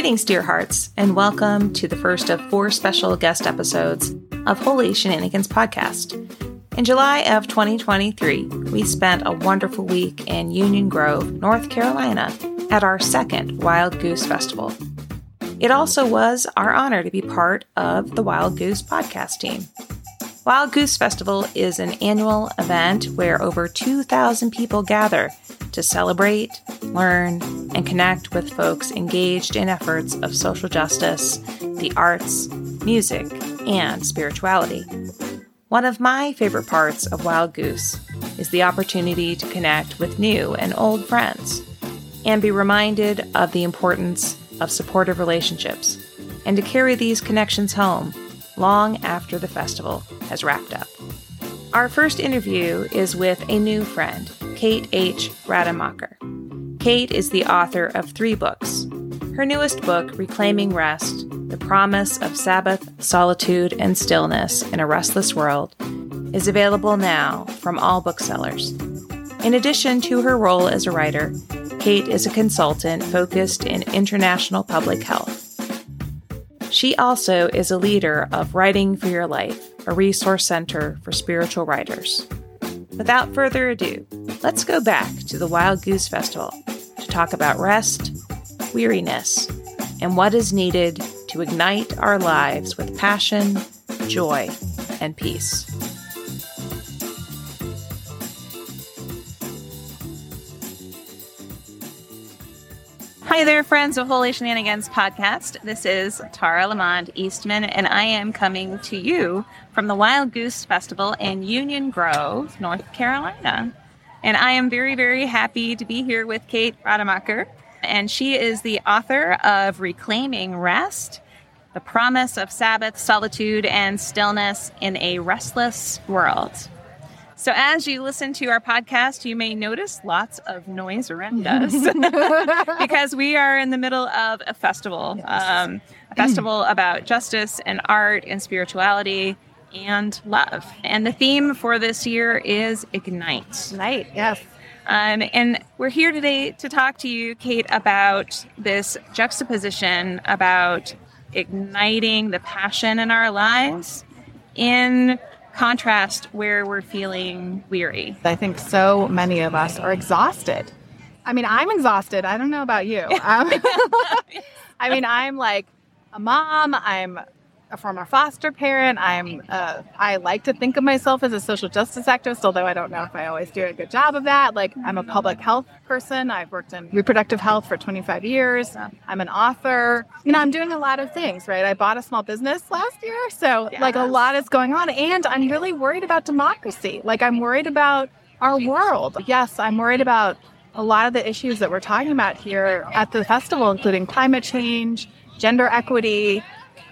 Greetings, dear hearts, and welcome to the first of four special guest episodes of Holy Shenanigans podcast. In July of 2023, we spent a wonderful week in Union Grove, North Carolina, at our second Wild Goose Festival. It also was our honor to be part of the Wild Goose podcast team. Wild Goose Festival is an annual event where over 2,000 people gather to celebrate, learn, and connect with folks engaged in efforts of social justice, the arts, music, and spirituality. One of my favorite parts of Wild Goose is the opportunity to connect with new and old friends and be reminded of the importance of supportive relationships and to carry these connections home long after the festival has wrapped up. Our first interview is with a new friend, Kate H. Rademacher. Kate is the author of three books. Her newest book, Reclaiming Rest The Promise of Sabbath, Solitude, and Stillness in a Restless World, is available now from all booksellers. In addition to her role as a writer, Kate is a consultant focused in international public health. She also is a leader of Writing for Your Life, a resource center for spiritual writers. Without further ado, let's go back to the Wild Goose Festival to talk about rest, weariness, and what is needed to ignite our lives with passion, joy, and peace. Hi there, friends of Holy Shenanigans podcast. This is Tara Lamont Eastman, and I am coming to you from the Wild Goose Festival in Union Grove, North Carolina. And I am very, very happy to be here with Kate Rademacher. And she is the author of Reclaiming Rest The Promise of Sabbath, Solitude, and Stillness in a Restless World. So, as you listen to our podcast, you may notice lots of noise around us because we are in the middle of a festival, yes. um, a festival about justice and art and spirituality and love. And the theme for this year is Ignite. Ignite, yes. Um, and we're here today to talk to you, Kate, about this juxtaposition about igniting the passion in our lives in contrast where we're feeling weary. I think so many of us are exhausted. I mean, I'm exhausted. I don't know about you. Um, I mean, I'm like a mom, I'm a former foster parent. I'm uh, I like to think of myself as a social justice activist, although I don't know if I always do a good job of that. Like I'm a public health person. I've worked in reproductive health for 25 years. I'm an author. You know, I'm doing a lot of things, right? I bought a small business last year, so yes. like a lot is going on, and I'm really worried about democracy. Like I'm worried about our world. Yes, I'm worried about a lot of the issues that we're talking about here at the festival, including climate change, gender equity,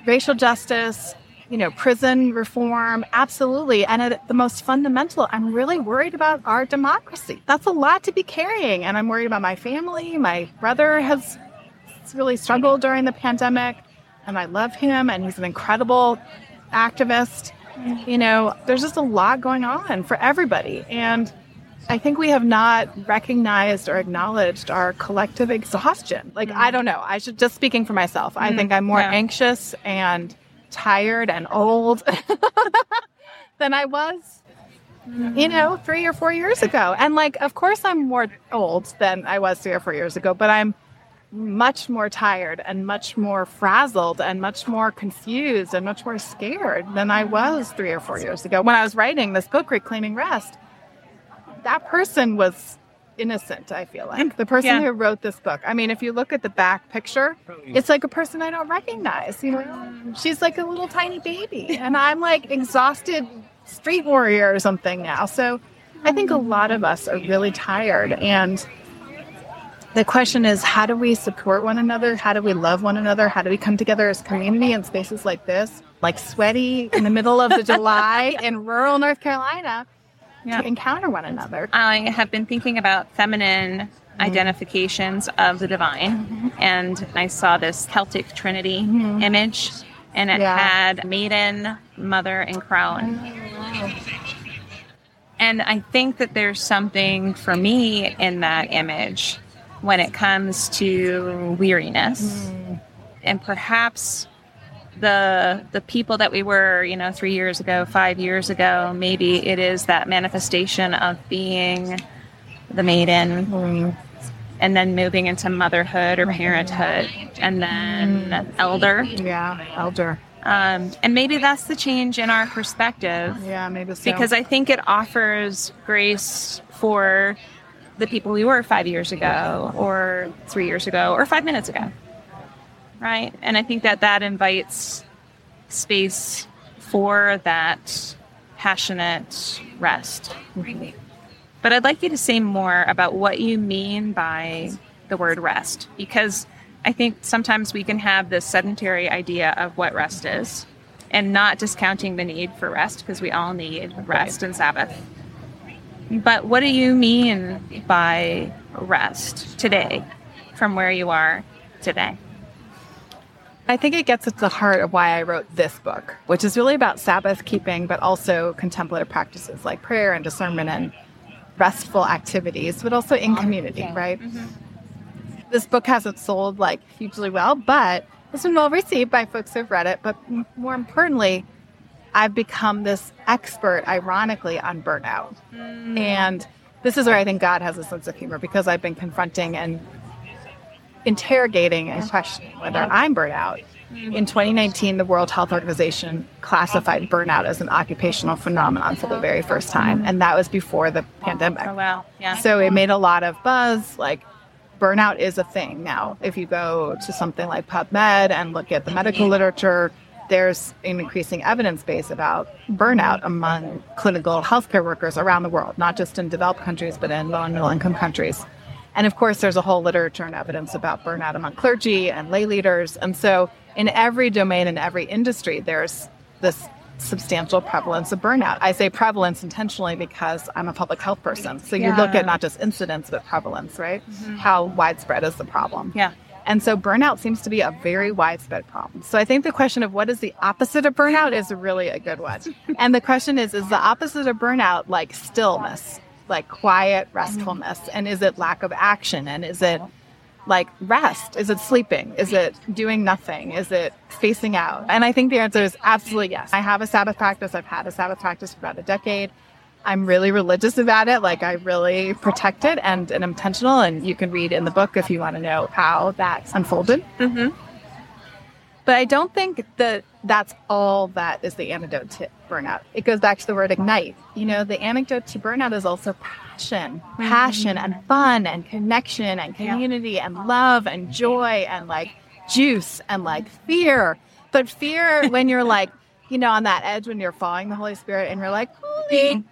racial justice, you know, prison reform, absolutely. And at the most fundamental, I'm really worried about our democracy. That's a lot to be carrying. And I'm worried about my family. My brother has really struggled during the pandemic, and I love him, and he's an incredible activist. Mm-hmm. You know, there's just a lot going on for everybody. And I think we have not recognized or acknowledged our collective exhaustion. Like, I mm. don't know. I should just speaking for myself. I think mm-hmm. I'm more Yeah. anxious and tired and old than I was, you mm. know, three or four years ago. And like, of course, I'm more old than I was three or four years ago, but I'm much more tired and much more frazzled and much more confused and much more scared than I was three or four years ago. When I was writing this book, Reclaiming Rest, that person was innocent, I feel like. Mm, the person Yeah. who wrote this book. I mean, if you look at the back picture, it's like a person I don't recognize. You know, she's like a little tiny baby, and I'm like exhausted street warrior or something now. So I think a lot of us are really tired. And the question is, how do we support one another? How do we love one another? How do we come together as community in spaces like this, like sweaty in the middle of the July in rural North Carolina, Yeah. to encounter one another? I have been thinking about feminine mm-hmm. identifications of the divine, mm-hmm. and I saw this Celtic Trinity mm-hmm. image, and it Yeah. had maiden, mother, and crone. Oh, and I think that there's something for me in that image when it comes to weariness, mm. and perhaps the the people that we were, you know, three years ago, five years ago, maybe it is that manifestation of being the maiden and then moving into motherhood or parenthood and then elder. Yeah, elder. Um, and maybe that's the change in our perspective Yeah, maybe so. because I think it offers grace for the people we were five years ago, or three years ago, or five minutes ago, right? And I think that that invites space for that passionate rest. But I'd like you to say more about what you mean by the word rest, because I think sometimes we can have this sedentary idea of what rest is and not discounting the need for rest because we all need rest and Sabbath. But what do you mean by rest today from where you are today? I think it gets at the heart of why I wrote this book, which is really about Sabbath keeping, but also contemplative practices like prayer and discernment and restful activities, but also in community, right? Mm-hmm. This book hasn't sold like hugely well, but it's been well received by folks who've read it. But more importantly, I've become this expert, ironically, on burnout. Mm. And this is where I think God has a sense of humor because I've been confronting and interrogating and questioning whether I'm burnout. In 2019, the World Health Organization classified burnout as an occupational phenomenon for the very first time, mm-hmm. and that was before the pandemic. Oh, wow. Yeah. So it made a lot of buzz. Like, burnout is a thing now. If you go to something like PubMed and look at the medical mm-hmm. literature, there's an increasing evidence base about burnout among clinical healthcare workers around the world, not just in developed countries, but in low and middle income countries. And of course, there's a whole literature and evidence about burnout among clergy and lay leaders. And so, in every domain, in every industry, there's this substantial prevalence of burnout. I say prevalence intentionally because I'm a public health person. So, you look at not just incidence, but prevalence, right? Mm-hmm. How widespread is the problem? Yeah. And so burnout seems to be a very widespread problem. So I think the question of what is the opposite of burnout is really a good one. And the question is, is the opposite of burnout like stillness, like quiet restfulness? And is it lack of action? And is it like rest? Is it sleeping? Is it doing nothing? Is it facing out? And I think the answer is absolutely yes. I have a Sabbath practice. I've had a Sabbath practice for about a decade. I'm really religious about it. Like I really protect it and, and intentional. And you can read in the book if you want to know how that's unfolded. Mm-hmm. But I don't think that that's all that is the antidote to burnout. It goes back to the word ignite. You know, the antidote to burnout is also passion, mm-hmm. passion and fun and connection and community and love and joy and like juice and like fear. But fear when you're like, you know, on that edge when you're following the Holy Spirit and you're like, holy. Mm-hmm.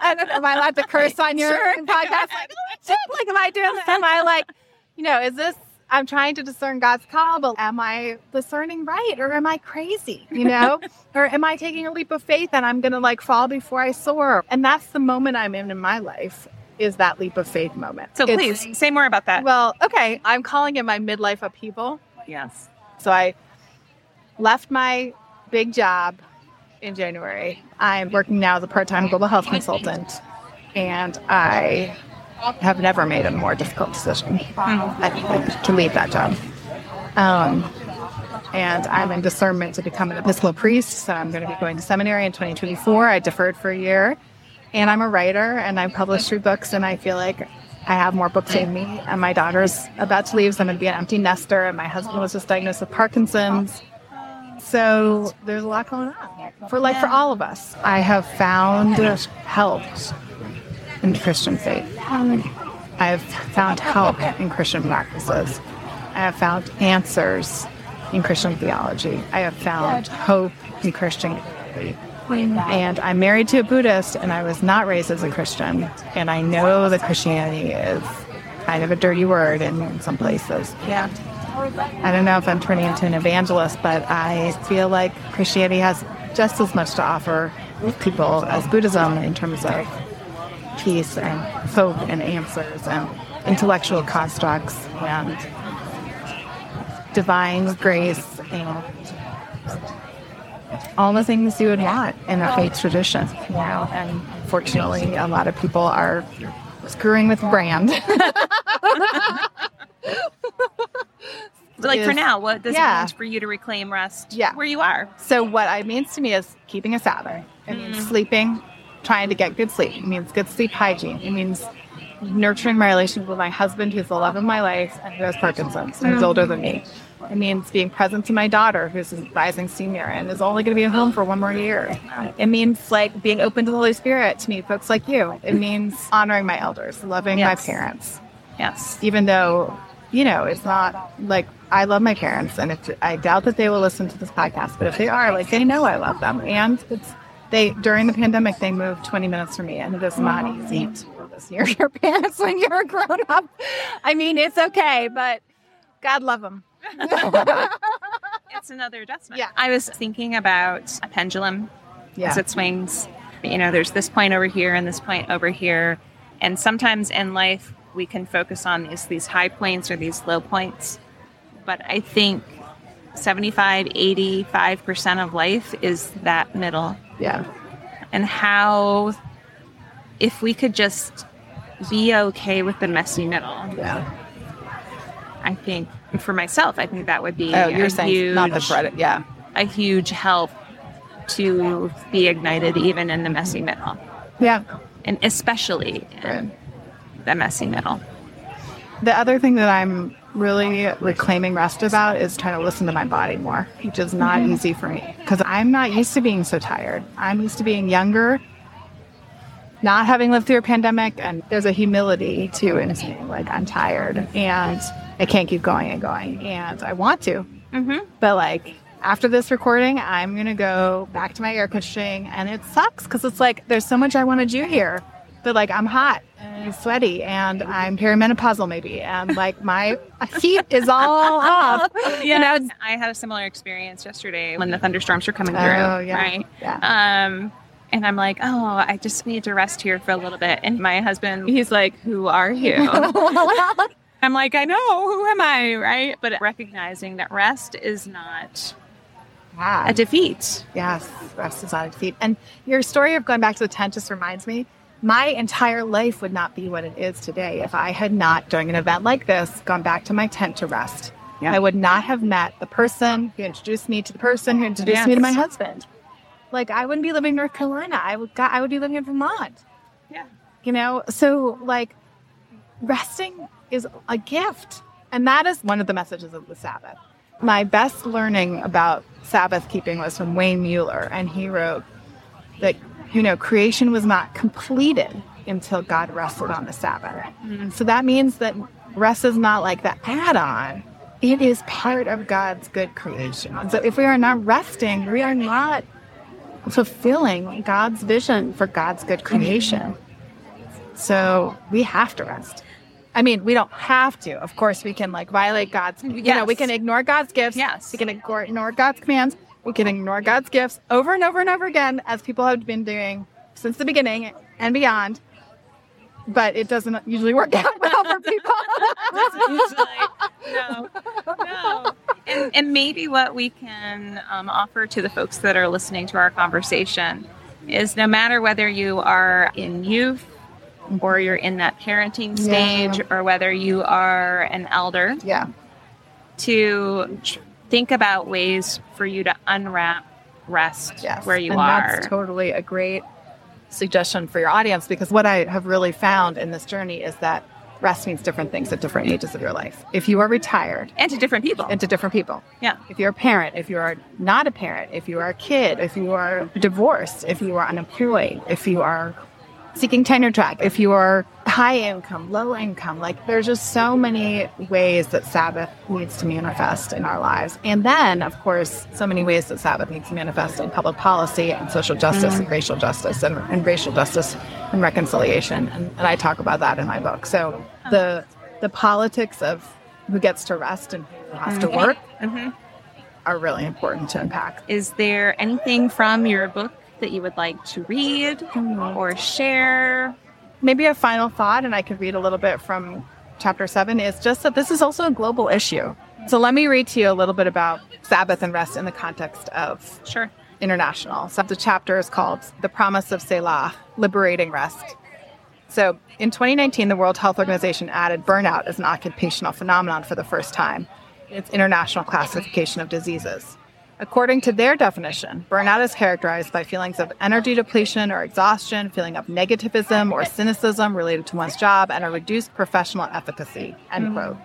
I don't know. Am I allowed to curse on your podcast? Like, "Oh, like, am I doing this? Am I like, you know, is this? I'm trying to discern God's call, but am I discerning right or am I crazy? You know? or am I taking a leap of faith and I'm going to like fall before I soar? And that's the moment I'm in in my life is that leap of faith moment. So It's- please say more about that. Well, okay. I'm calling it my midlife upheaval. yes. So I left my big job in January. I'm working now as a part time global health consultant, and I have never made a more difficult decision think, to leave that job. Um, and I'm in discernment to become an Episcopal priest, so I'm going to be going to seminary in 2024. I deferred for a year, and I'm a writer, and I published three books, and I feel like I have more books in me. And my daughter's about to leave, so I'm going to be an empty nester, and my husband was just diagnosed with Parkinson's. So there's a lot going on for like for all of us. I have found help in Christian faith. I have found help in Christian practices. I have found answers in Christian theology. I have found hope in Christian. And I'm married to a Buddhist, and I was not raised as a Christian. And I know that Christianity is kind of a dirty word in some places. Yeah. I don't know if I'm turning into an evangelist, but I feel like Christianity has just as much to offer people as Buddhism in terms of peace and hope and answers and intellectual constructs and divine grace and all the things you would want in a faith tradition, you know. And fortunately, a lot of people are screwing with brand. But like for now, what does yeah. it mean for you to reclaim rest Yeah. where you are? So what it means to me is keeping a Sabbath. It means mm-hmm. sleeping, trying to get good sleep. It means good sleep hygiene. It means nurturing my relationship with my husband, who's the love of my life and who has Parkinson's and who's older than me. It means being present to my daughter, who's a rising senior and is only going to be at home for one more year. It means like being open to the Holy Spirit to meet folks like you. It means honoring my elders, loving Yes. my parents, Yes. even though you know it's not like I love my parents, and if I doubt that they will listen to this podcast, but if they are, like they know I love them, and it's they during the pandemic they moved 20 minutes from me, and it is not easy to do this near your parents when you're a grown up. I mean, it's okay, but God love them. It's another adjustment. Yeah. I was thinking about a pendulum Yeah, as it swings. You know, there's this point over here and this point over here. And sometimes in life, we can focus on these, these high points or these low points. But I think 75, 85% of life is that middle. yeah, And how, if we could just be okay with the messy middle, yeah. I think for myself, I think that would be Oh, you're a saying huge, not the credit. Yeah, a huge help to be ignited even in the messy middle, yeah. and especially in Right. the messy middle. The other thing that I'm really reclaiming rest about is trying to listen to my body more, which is not easy for me because I'm not used to being so tired. I'm used to being younger, not having lived through a pandemic, and there's a humility to it. saying, Like, I'm tired and I can't keep going and going, and I want to. Mm-hmm. But, like, after this recording, I'm going to go back to my air conditioning, and it sucks because it's like there's so much I want to do here. But, like, I'm hot and sweaty, and I'm perimenopausal, maybe, and like my heat is all off. You know, I had a similar experience yesterday when the thunderstorms were coming through. Oh, yeah. Right. Yeah. Um, and I'm like, oh, I just need to rest here for a little bit. And my husband, he's like, who are you? I'm like, I know, who am I? Right. But recognizing that rest is not Yeah. a defeat. Yes, rest is not a defeat. And your story of going back to the tent just reminds me my entire life would not be what it is today if I had not, during an event like this, gone back to my tent to rest. Yeah. I would not have met the person who introduced me to the person who introduced me to my husband. Like I wouldn't be living in North Carolina. I would I would be living in Vermont. Yeah. You know, so like resting is a gift. And that is one of the messages of the Sabbath. My best learning about Sabbath keeping was from Wayne Muller, and he wrote that, you know, creation was not completed until God rested on the Sabbath. Mm-hmm. So that means that rest is not like the add on, it is part of God's good creation. So if we are not resting, we are not fulfilling God's vision for God's good mm-hmm. creation. So we have to rest. I mean, we don't have to. Of course, we can like violate God's, you know, we can ignore God's gifts. Yes. We can ignore, ignore God's commands. We can ignore God's gifts over and over and over again, as people have been doing since the beginning and beyond. But it doesn't usually work out well for people. no, no. And, and maybe what we can um, offer to the folks that are listening to our conversation is no matter whether you are in youth or you're in that parenting stage Yeah. or whether you are an elder, yeah. to think about ways for you to unwrap rest Yes. where you and are. That's totally a great suggestion for your audience because what I have really found in this journey is that rest means different things at different ages of your life. If you are retired, and to different people. and to different people. yeah. If you're a parent, if you are not a parent, if you are a kid, if you are divorced, if you are unemployed, if you are seeking tenure track, if you are high income, low income, like there's just so many ways that Sabbath needs to manifest in our lives. And then, of course, so many ways that Sabbath needs to manifest in public policy and social justice and mm. racial justice and, and racial justice and reconciliation. And, and I talk about that in my book. So oh. the the politics of who gets to rest and who has to mm-hmm. work Mhm. are really important to unpack. Is there anything from your book that you would like to read mm-hmm. or share? Maybe a final thought, and I could read a little bit from chapter seven, is just that this is also a global issue. So let me read to you a little bit about Sabbath and rest in the context of Sure. international. So the chapter is called The Promise of Selah, Liberating Rest. So in 2019, the World Health Organization added burnout as an occupational phenomenon for the first time in its international classification of diseases. According to their definition, burnout is characterized by feelings of energy depletion or exhaustion, feeling of negativism or cynicism related to one's job, and a reduced professional efficacy. End mm. quote.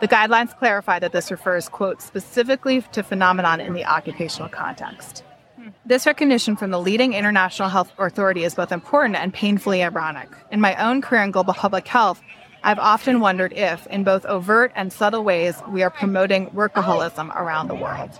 The guidelines clarify that this refers, quote, specifically to phenomenon in the occupational context. Hmm. This recognition from the leading international health authority is both important and painfully ironic. In my own career in global public health, I've often wondered if, in both overt and subtle ways, we are promoting workaholism around the world.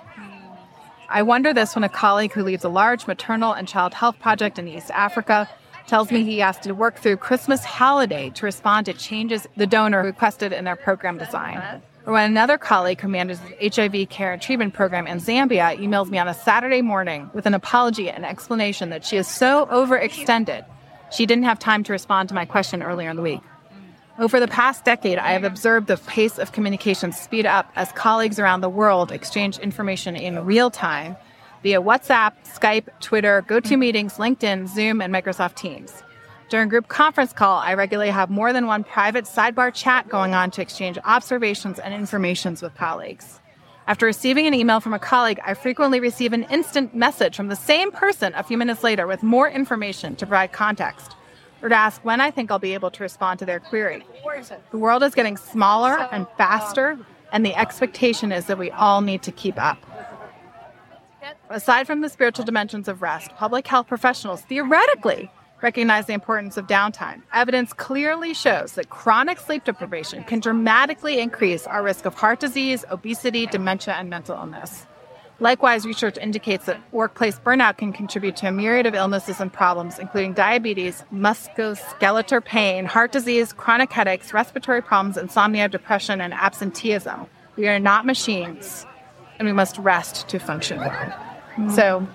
I wonder this when a colleague who leads a large maternal and child health project in East Africa tells me he has to work through Christmas holiday to respond to changes the donor requested in their program design. Or when another colleague who manages the HIV care and treatment program in Zambia emails me on a Saturday morning with an apology and explanation that she is so overextended she didn't have time to respond to my question earlier in the week. Over the past decade, I have observed the pace of communication speed up as colleagues around the world exchange information in real time via WhatsApp, Skype, Twitter, GoToMeetings, LinkedIn, Zoom, and Microsoft Teams. During group conference call, I regularly have more than one private sidebar chat going on to exchange observations and informations with colleagues. After receiving an email from a colleague, I frequently receive an instant message from the same person a few minutes later with more information to provide context or to ask when I think I'll be able to respond to their query. The world is getting smaller and faster, and the expectation is that we all need to keep up. Aside from the spiritual dimensions of rest, public health professionals theoretically recognize the importance of downtime. Evidence clearly shows that chronic sleep deprivation can dramatically increase our risk of heart disease, obesity, dementia, and mental illness. Likewise, research indicates that workplace burnout can contribute to a myriad of illnesses and problems, including diabetes, musculoskeletal pain, heart disease, chronic headaches, respiratory problems, insomnia, depression, and absenteeism. We are not machines, and we must rest to function well. Mm-hmm. So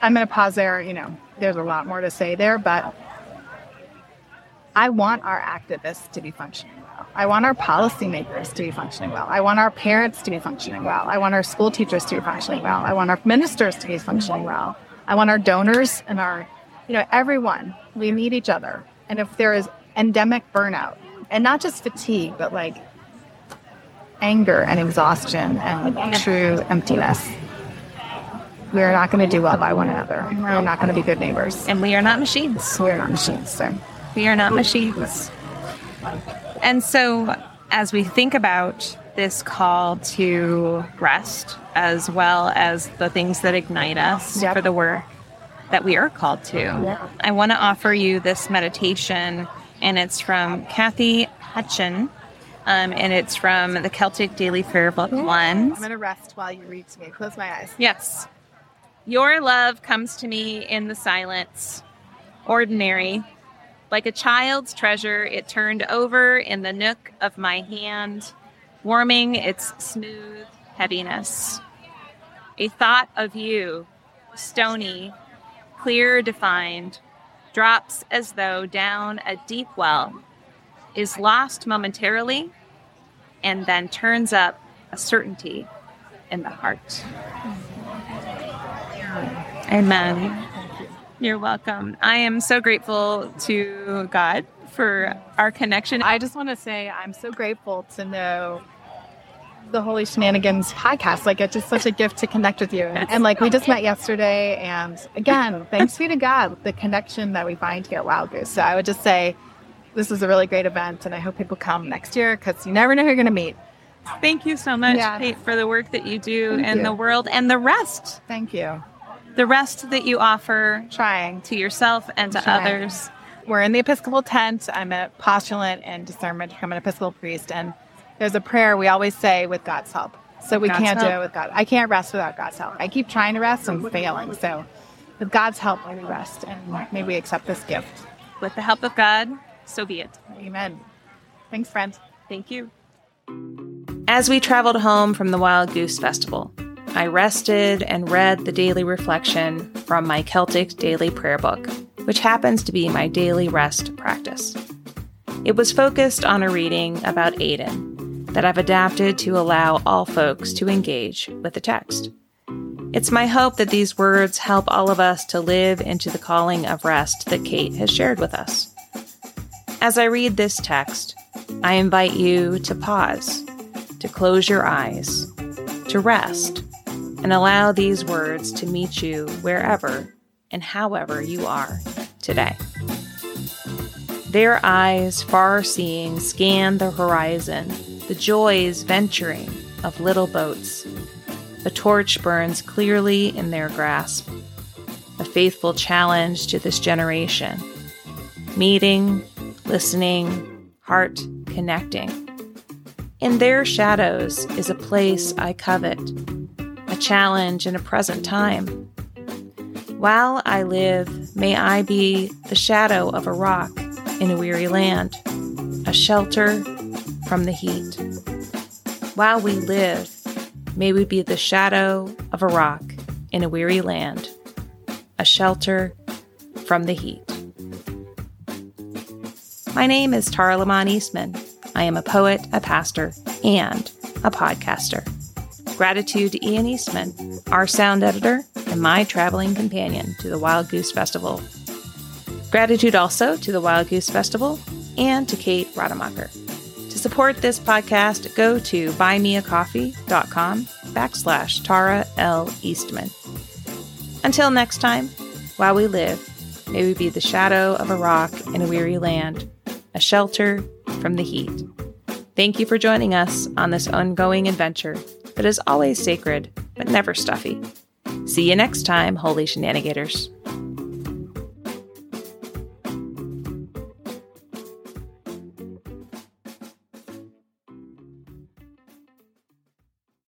I'm going to pause there. You know, there's a lot more to say there, but I want our activists to be functioning. I want our policymakers to be functioning well. I want our parents to be functioning well. I want our school teachers to be functioning well. I want our ministers to be functioning well. I want our donors and our, you know, everyone. We need each other. And if there is endemic burnout, and not just fatigue, but like anger and exhaustion and true emptiness, we are not going to do well by one another. We're not going to be good neighbors. And we are not machines. We're not machines. So. We are not machines. And so, as we think about this call to rest, as well as the things that ignite us Yep. for the work that we are called to, I want to offer you this meditation, and it's from Kathy Hutchin, um, and it's from the Celtic Daily Prayer Book One. I'm going to rest while you read to me. Close my eyes. Yes. Your love comes to me in the silence, ordinary, Like a child's treasure, it turned over in the nook of my hand, warming its smooth heaviness. A thought of you, stony, clear defined, drops as though down a deep well, is lost momentarily, and then turns up a certainty in the heart. Mm-hmm. Amen. You're welcome. I am so grateful to God for our connection. I just want to say I'm so grateful to know the Holy Shenanigans podcast. Like, it's just such a gift to connect with you. And, like, we just met yesterday. And again, thanks be to God, the connection that we find here at Wild Goose. So I would just say this was a really great event. And I hope people come next year because you never know who you're going to meet. Thank you so much. Kate, for the work that you do Thank in you. the world and the rest. Thank you the rest that you offer trying to yourself and to trying. others. We're in the Episcopal tent. I'm a postulant and discernment. I'm an Episcopal priest, and there's a prayer we always say with God's help. So we God's can't help. do it with God. I can't rest without God's help. I keep trying to rest and failing. So with God's help, may we rest and may we accept this gift. With the help of God, so be it. Amen. Thanks, friend. Thank you. As we traveled home from the Wild Goose Festival, I rested and read the daily reflection from my Celtic daily prayer book, which happens to be my daily rest practice. It was focused on a reading about Aidan that I've adapted to allow all folks to engage with the text. It's my hope that these words help all of us to live into the calling of rest that Kate has shared with us. As I read this text, I invite you to pause, to close your eyes, to rest and allow these words to meet you wherever and however you are today. Their eyes, far seeing, scan the horizon, the joys venturing of little boats. A torch burns clearly in their grasp, a faithful challenge to this generation. Meeting, listening, heart connecting. In their shadows is a place I covet challenge in a present time. While I live, may I be the shadow of a rock in a weary land, a shelter from the heat. While we live, may we be the shadow of a rock in a weary land, a shelter from the heat. My name is Tara Lamont Eastman. I am a poet, a pastor, and a podcaster. Gratitude to Ian Eastman, our sound editor and my traveling companion to the Wild Goose Festival. Gratitude also to the Wild Goose Festival and to Kate Rademacher. To support this podcast, go to buymeacoffee.com backslash Tara L. Eastman. Until next time, while we live, may we be the shadow of a rock in a weary land, a shelter from the heat. Thank you for joining us on this ongoing adventure that is always sacred, but never stuffy. See you next time, Holy Shenanigators.